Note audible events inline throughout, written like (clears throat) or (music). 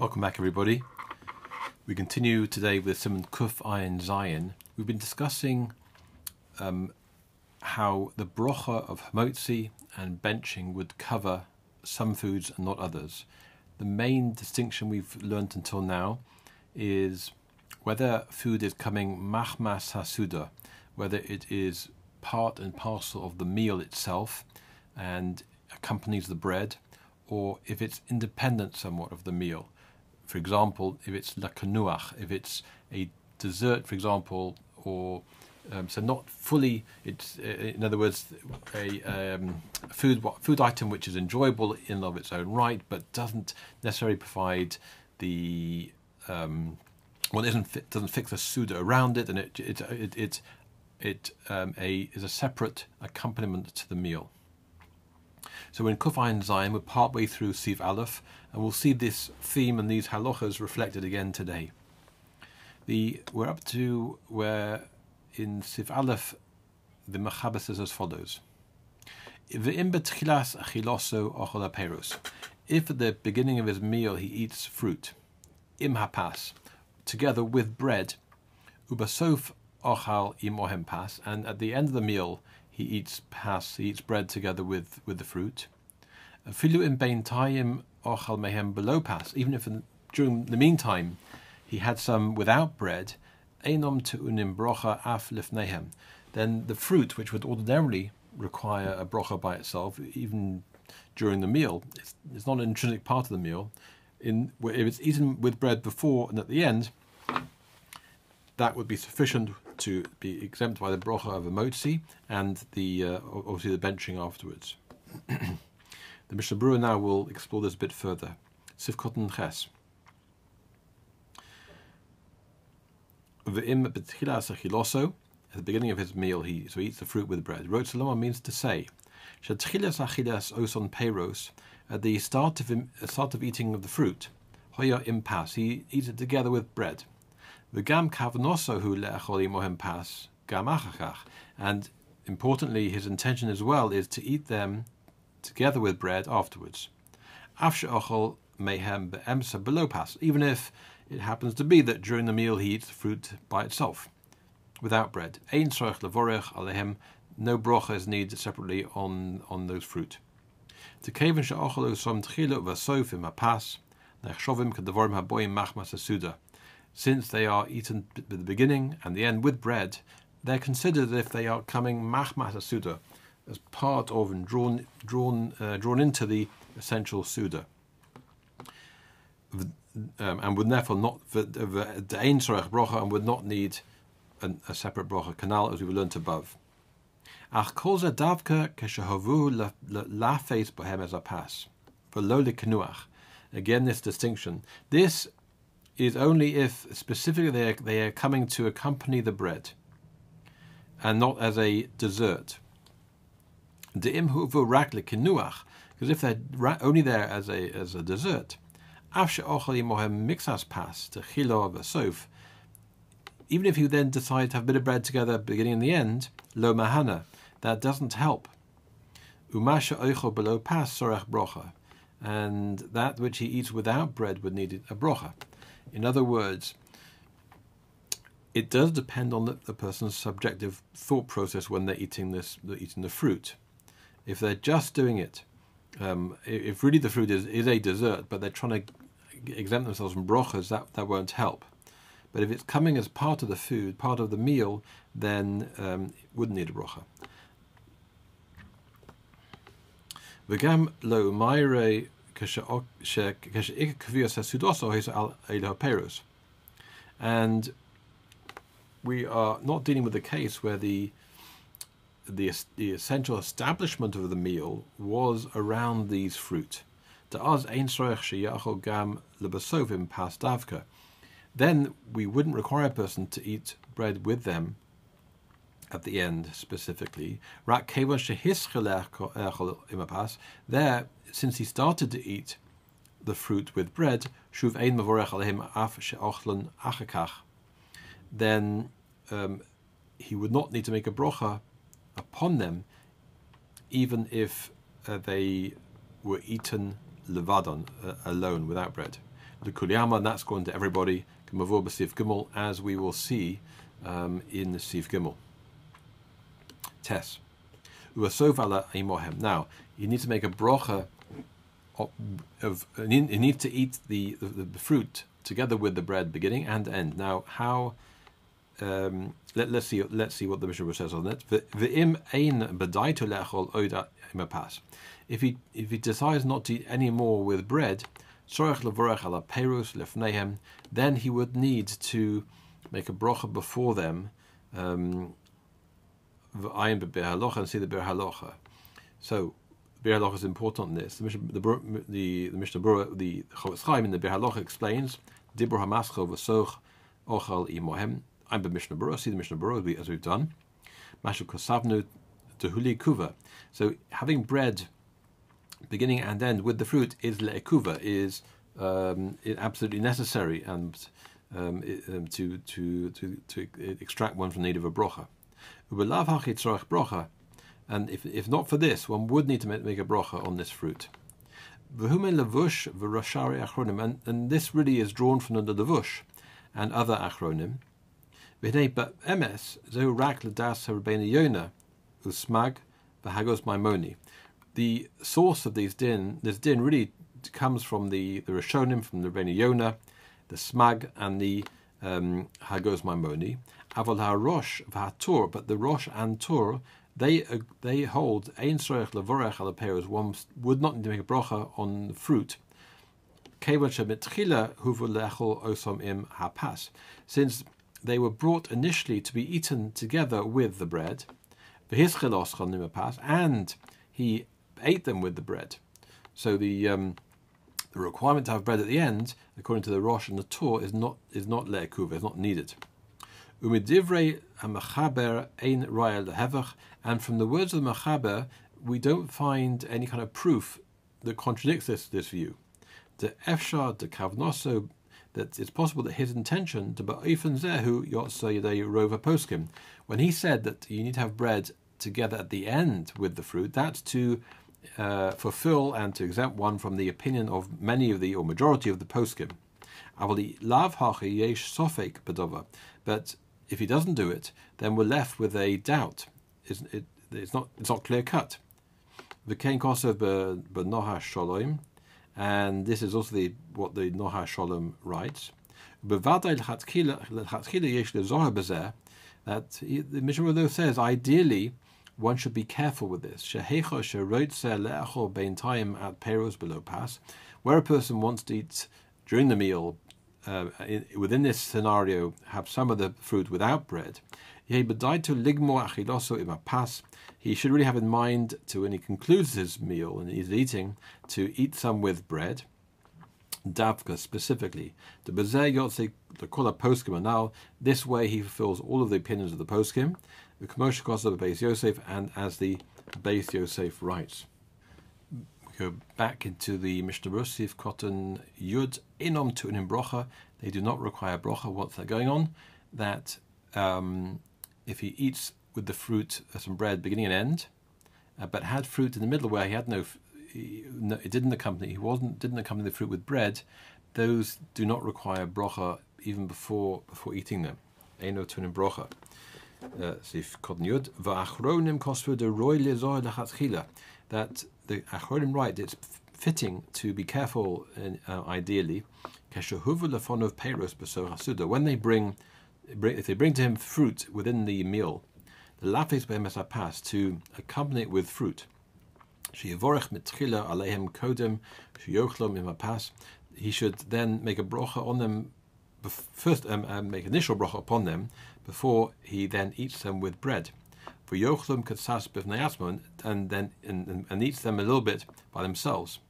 Welcome back, everybody. We continue today with Simon Kuf Ayin Zayin. We've been discussing um, how the brocha of hamotzi and benching would cover some foods and not others. The main distinction we've learned until now is whether food is coming machmas hasuda, whether it is part and parcel of the meal itself and accompanies the bread, or if it's independent somewhat of the meal. For example, if it's lakanuach, if it's a dessert, for example, or um, so not fully. It's uh, in other words a um, food food item which is enjoyable in and of its own right, but doesn't necessarily provide the um, well, it doesn't fix the suda around it, and it it it it, it um, a is a separate accompaniment to the meal. So in Kuf Ayin Zayin, we're partway through Sif Aleph, and we'll see this theme and these halachas reflected again today. The we're up to where in Sif Aleph the Mechaber says as follows: If at the beginning of his meal he eats fruit, im hapas, together with bread, ubasof ochal im pas, and at the end of the meal he eats pas, he eats bread together with, with the fruit. Filu im ochal mehem below pas, even if in, during the meantime he had some without bread, enom to unim brocha af lifnehem, then the fruit, which would ordinarily require a brocha by itself, even during the meal, it's, it's not an intrinsic part of the meal. In if it's eaten with bread before and at the end, that would be sufficient to be exempt by the brocha of a motzi and the uh, obviously the benching afterwards. (clears throat) the Mishnah Berurah now will explore this a bit further. Sifkot Ches. V'im betchilas at the beginning of his meal, he so he eats the fruit with bread. Rotzeloma means to say, Shatchilas achilas oson peiros, at the start of start of eating of the fruit, hoya impas, he eats it together with bread. V'gam kavnoso hu le'achol imohem pas gam achachach, and importantly, his intention as well is to eat them together with bread afterwards. Afshe ochol mehem be'emsa below pas, even if it happens to be that during the meal he eats the fruit by itself, without bread. Ein tzorech levorech alehem, no brocha is needed separately on, on those fruit. To kaven she'ochelu som tchila v'sof im hapas, nechshovim kedevorim haboim machmas asuda. Since they are eaten at the beginning and the end with bread, they're considered if they are coming machmas asuda, as part of and drawn, drawn, uh, drawn into the essential suda um, and would therefore not the ein brocha and would not need an, a separate brocha canal as we learnt above. Ach koza davka keshahavu lafes bohem as a pass for loli kenuach. Again, this distinction. This is only if specifically they are, they are coming to accompany the bread and not as a dessert. De'im huvu rak kenuach, because if they're only there as a as a dessert, Afshe ochali mohem mixas pas to chilo. Even if you then decide to have a bit of bread together beginning and the end, lo mahana, that doesn't help. Umasha oicho below pas sorach brocha. And that which he eats without bread would need a brocha. In other words, it does depend on the, the, person's subjective thought process when they're eating this, they're eating the fruit. If they're just doing it, um, if really the fruit is, is a dessert, but they're trying to exempt themselves from brochas, that, that won't help. But if it's coming as part of the food, part of the meal, then um, it wouldn't need a brocha. Lo maire and we are not dealing with a case where the the, the essential establishment of the meal was around these fruit. Then we wouldn't require a person to eat bread with them at the end specifically. There, since he started to eat the fruit with bread, then um, he would not need to make a brocha upon them, even if uh, they were eaten levadon, uh, alone, without bread. the kuliyama, and that's going to everybody. B'sif gimel, as we will see um, in the sif gimel. Tess. Now, you need to make a brocha of, of you need to eat the, the, the, fruit together with the bread, beginning and end. Now, how? Um, let, us see. Let's see what the Mishnah says on it. If he if he decides not to eat any more with bread, then he would need to make a bracha before them. Um, and see the Biur Halacha. So, Biur Halacha is important in this. The, the, the, the Mishnah the Chaim in the Biur Halacha explains, Dibur V'soch Ochal Imohem. I'm the Mishnah Berurah, see the Mishnah Berurah as we've done. Mashu Kosavnu Tehuli Kuva. So, having bread beginning and end with the fruit is le'ekuva, is um, absolutely necessary and um, um, to, to, to, to extract one from the need of a brocha. And if, if not for this, one would need to make, make a brocha on this fruit. And, and this really is drawn from under the levush and other achronim. But emes zehu rak ledas Yona usmag v'hagos maimoni. The source of these din, this din really comes from the the Rishonim, from the Rabbeinu Yona, the smag, and the um, Hagos Maimoni. Aval HaRosh v'HaTur, but the Rosh and Tur, they uh, they hold Ein Sorech Levorech Alaperos, one would not need to make a brocha on fruit. Since they were brought initially to be eaten together with the bread, and he ate them with the bread. So the um, the requirement to have bread at the end, according to the Rosh and the Tur, is not is not le'ekuva, is not needed. Umidivrei hamachaber ein and from the words of the machaber, we don't find any kind of proof that contradicts this this view. The efshar the kavnoso that it's possible that his intention to ba'ifan zehu yotzayidei rova poskim, when he said that you need to have bread together at the end with the fruit, that's to uh, fulfill and to exempt one from the opinion of many of the or majority of the poskim. But if he doesn't do it, then we're left with a doubt. It's, it, it's not it's not clear cut. The Kain Kosev Noha Shalom, and this is also the, what the Noha Shalom writes. That the Mishnah says ideally one should be careful with this. below pass, where a person wants to eat during the meal, uh, in, within this scenario, have some of the fruit without bread. He should really have in mind to when he concludes his meal and he's eating to eat some with bread. Davka specifically. The Bezer Yotze, the Kola Poskim, now this way he fulfills all of the opinions of the Poskim the commercial cost of the Beis Yosef, and as the Beis Yosef writes. We go back into the Mishnah Rusif Cotton Yud Inom to an Brocha. They do not require brocha once they're going on. That um, if he eats with the fruit uh, some bread beginning and end, uh, but had fruit in the middle where he had no, he, no, it didn't accompany, he wasn't didn't accompany the fruit with bread. Those do not require brocha even before before eating them. Eno tunim brocha. Sif Kodn Yud, Va'achronim kosvu de roy lezoy lechatchila, that the Achronim write it's fitting to be careful, uh, ideally, keshahuvu lefon of peiros b'so hasuda, when they bring, bring, if they bring to him fruit within the meal, the lafes be'emes pass to accompany it with fruit. Mitchila imapas. He should then make a brocha on them first um, um, make initial bracha upon them before he then eats them with bread. For yochlum katsas b'vnei and then and, and, and, eats them a little bit by themselves.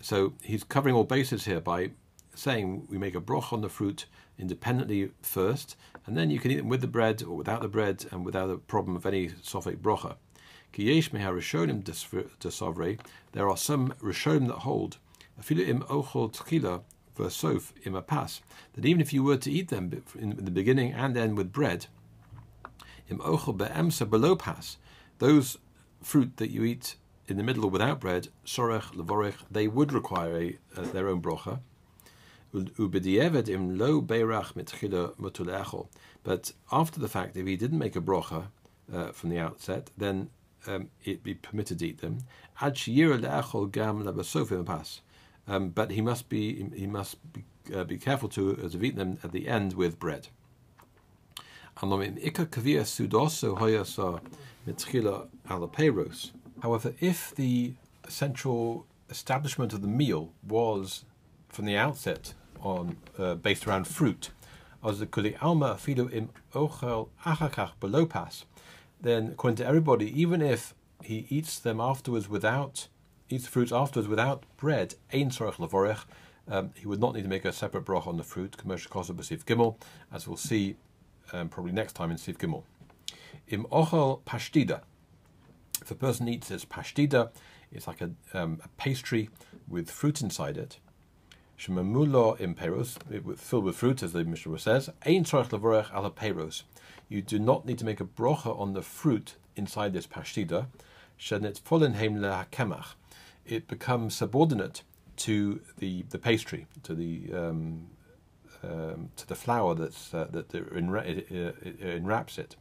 So he's covering all bases here by saying we make a broch on the fruit independently first, and then you can eat them with the bread or without the bread and without the problem of any sophic brocha. There are some Rishonim that hold im ochol tchila versof im that even if you were to eat them in the beginning and end with bread, im ochol be'emsa below pas, those fruit that you eat in the middle or without bread, sorech, levorich, they would require a, uh, their own brocha. But after the fact, if he didn't make a brocha uh, from the outset, then um, it'd be permitted to eat them. Um, but he must be he must be, uh, be careful to, uh, to eat them at the end with bread. However, if the central establishment of the meal was from the outset on uh, based around fruit, as the kuli alma fido im ochel achakach belopas, then according to everybody, even if he eats them afterwards without eats fruits afterwards without bread, ein sorech um, he would not need to make a separate brach on the fruit, commercial kosa b'sif gimel, as we'll see um, probably next time in Sif Gimel. Im ochel pashtida. If a person eats this pashtida, it's like a, um, a pastry with fruit inside it. Shemamulo im peros, filled with fruit, as the Mishnah says. Ein tzorech levorech ala peros. You do not need to make a brocha on the fruit inside this pashtida. Shenit folenheim lehakemach. It becomes subordinate to the, the pastry, to the um, um, to the flour that's uh, that enwraps it.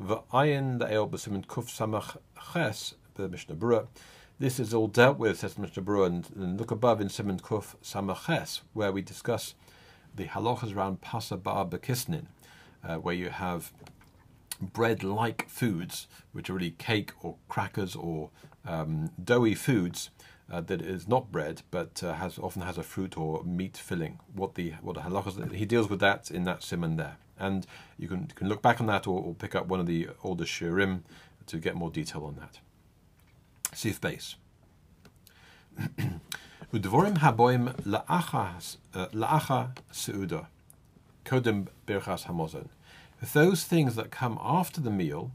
V'ayin da'el b'simen kuf samach ches the Mishnah Berurah. This is all dealt with, says Mishnah Berurah, and, look above in Simon Kuf Samach Ches, where we discuss the halachas around Pasabar Bekisnin, uh, where you have bread-like foods, which are really cake or crackers or um, doughy foods, uh, that is not bread, but uh, has often has a fruit or meat filling. What the what the halachas he deals with that in that simon there, and you can you can look back on that or, or pick up one of the older shirim to get more detail on that. Sif base. (clears throat) Udvorim haboim la'acha uh, seuda kodem birchas hamozon. Those things that come after the meal,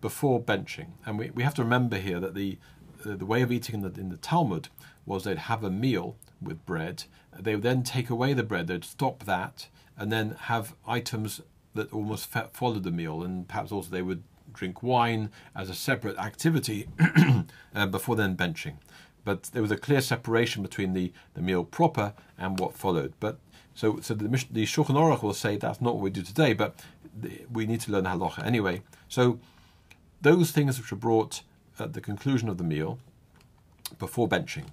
before benching, and we, we have to remember here that the the, the way of eating in the, in the Talmud was they'd have a meal with bread. They would then take away the bread. They'd stop that and then have items that almost followed the meal. And perhaps also they would drink wine as a separate activity (clears throat) uh, before then benching. But there was a clear separation between the, the meal proper and what followed. But so, so the, the Shulchan Aruch will say that's not what we do today, but the, we need to learn halacha anyway. So those things which are brought at the conclusion of the meal, before benching.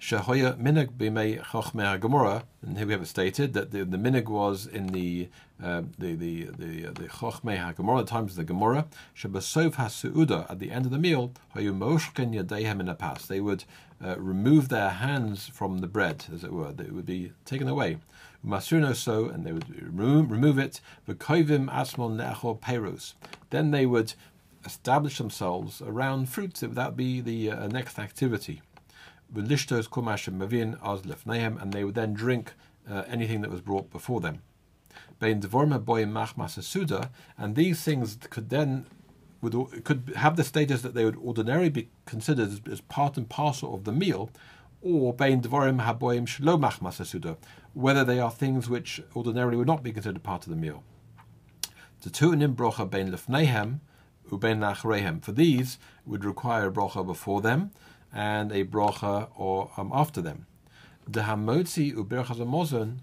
Shahoya minig b'mei chochmei Gemara, and here we have it stated that the, the minig was in the uh, the the the the chochmei Gemara times of the Gemara. Shabasov hasuuda at the end of the meal, hayu moshken yadehem in a pass. They would uh, remove their hands from the bread, as it were. They would be taken away. Masurno so, and they would remove, remove it. V'koivim asmon ne'achol peros. Then they would establish themselves around fruits. That would be the uh, next activity. And they would then drink uh, anything that was brought before them. And these things could then would could have the status that they would ordinarily be considered as, as part and parcel of the meal, or whether they are things which ordinarily would not be considered part of the meal. The two in brocha bein lefnehem uben nachrehem. For these would require a brocha before them and a brocha or um, after them. The hamotzi uberchas amozon,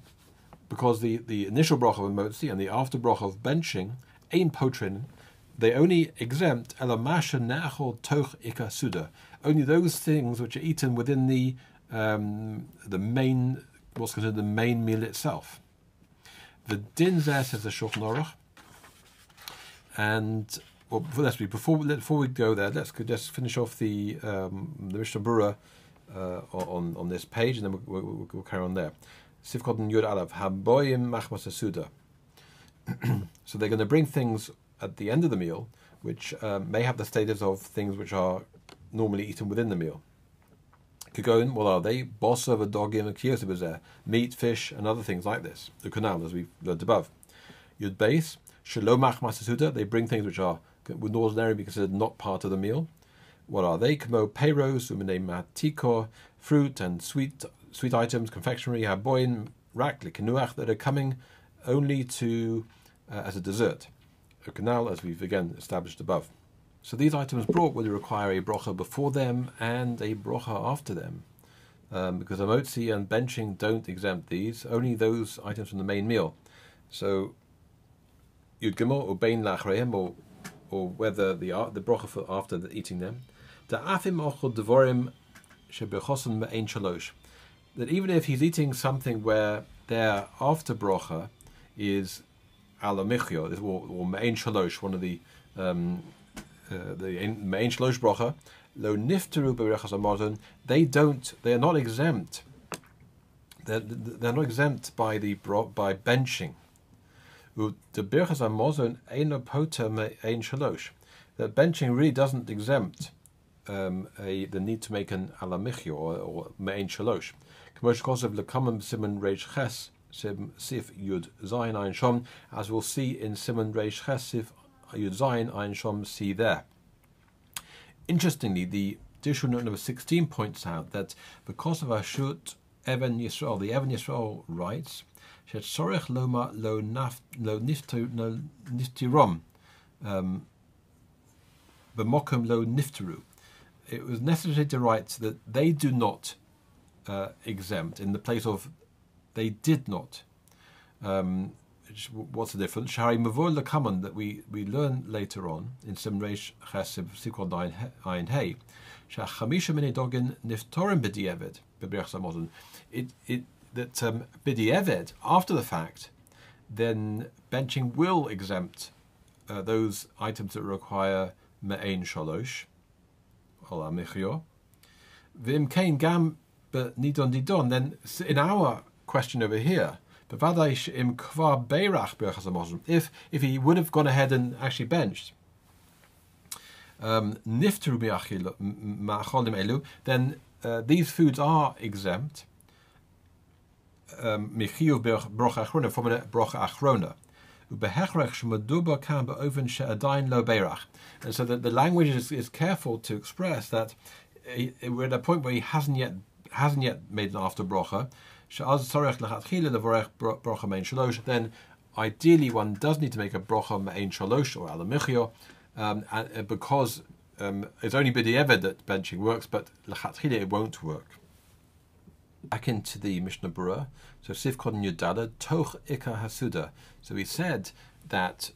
because the, the initial brocha of motzi and the after brocha of benching ain potrin, they only exempt elamasha ne'achol toch ikasuda, only those things which are eaten within the um, the main what's considered the main meal itself. The din says the Shulchan and well, before, before before we go there, let's just finish off the um, the Mishnah Berurah uh, on on this page, and then we'll, we'll, we'll carry on there. Sifkot and Yud Alav Haboyim Machmas Asuda. (clears throat) So they're going to bring things at the end of the meal, which uh, may have the status of things which are normally eaten within the meal. Kagoin, what are they? Boss of a dog in a kiyosib. Meat, fish, and other things like this. The canal, as we learned above. Yud base, shalomach they bring things which are would ordinarily be considered not part of the meal. What are they? Kamo peiros, umene matiko, fruit and sweet sweet items, confectionery, haboin, rak, likenuach, that are coming only to uh, as a dessert. A canal, as we've again established above. So these items brought would require a brocha before them and a brocha after them. Um, because amotzi and benching don't exempt these, only those items from the main meal. So Yud Bain Lachreim, or or whether the the brocha for after the eating them. Shalosh. That even if he's eating something where their after brocha is alamichio or, or me'ein shalosh, one of the um, uh, the main shlosh brocha, lo nifteru berechas they don't, they are not exempt. They're, they're not exempt by the by benching. The berechas amazon ein pota ein shlosh. That benching really doesn't exempt um, a, the need to make an alamichio or, or me'ein shalosh. Commercial cause of lekamim simon reish ches sim sif yud zayin ein shom, as we'll see in simon reish ches sif Yud Zayin Ein Shom see there. Interestingly, the Dirshu number 16 points out that because of Ashut Evan Yisrael, the Evan Yisrael writes, Shet Sorech Loma Lo Niftirom, um, B'mokum Lo Nifteru. It was necessary to write that they do not uh, exempt in the place of they did not. Um, what's the difference? Shari Mavur Lakaman that we, we learn later on in Simreish Chesib Sikol Ayin Hey. Shachamisha Mini Dogin Niftorim B'di'eved B'briach Samodin. It it that um, B'di'eved after the fact, then benching will exempt uh, those items that require Me'ein Shalosh, Ola Michyo. Vim Kain Gam but Nidon Didon. Then in our question over here, if if he would have gone ahead and actually benched, um, then uh, these foods are exempt. Um, brocha achrona a brocha achrona. And so the, the language is, is careful to express that he, we're at a point where he hasn't yet hasn't yet made an after brocha, then ideally one does need to make a brocha me'ein shalosh or alamichio, um, and, uh, because um, it's only b'di'eved that benching works, but lechatchila it won't work. Back into the Mishnah Berurah, so Sivkod Yudada, Toch Ika Hasuda. So he said that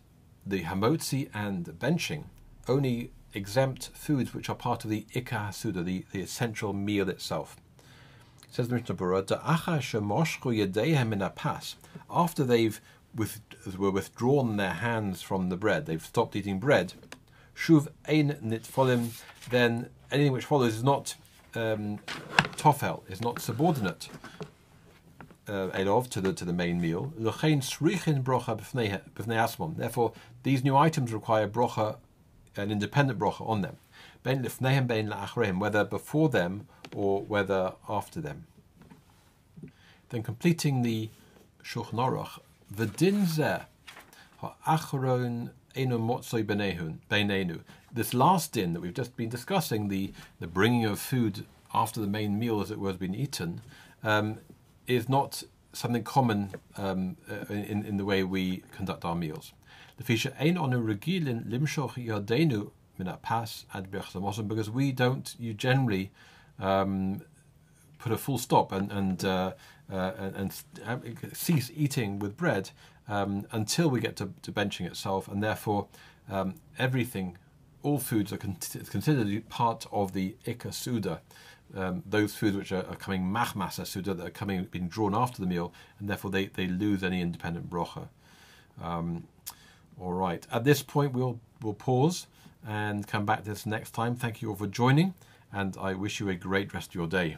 the hamotzi and benching only exempt foods which are part of the Ika Hasuda, the, the essential meal itself. Says the Mishnah Berurah, after they've with, were withdrawn their hands from the bread, they've stopped eating bread. Shuv ein nitfolim, then anything which follows is not um, tofel, is not subordinate uh, elov to the to the main meal. Therefore, these new items require brocha, an independent brocha on them. whether before them or whether after them. Then completing the Shulchan Aruch, v'din zeh ha'achron motzoi benenu. This last din that we've just been discussing, the, the bringing of food after the main meal as it was been eaten, um, is not something common um, uh, in, in the way we conduct our meals. Because we don't, you generally um, put a full stop and and uh, uh, and, and, cease eating with bread um, until we get to, to, benching itself, and therefore um, everything, all foods are con- considered part of the ikka suda. Um, those foods which are, are coming machmasa suda that are coming being drawn after the meal, and therefore they, they lose any independent brocha. Um, all right. At this point, we'll we'll pause and come back to this next time. Thank you all for joining and I wish you a great rest of your day.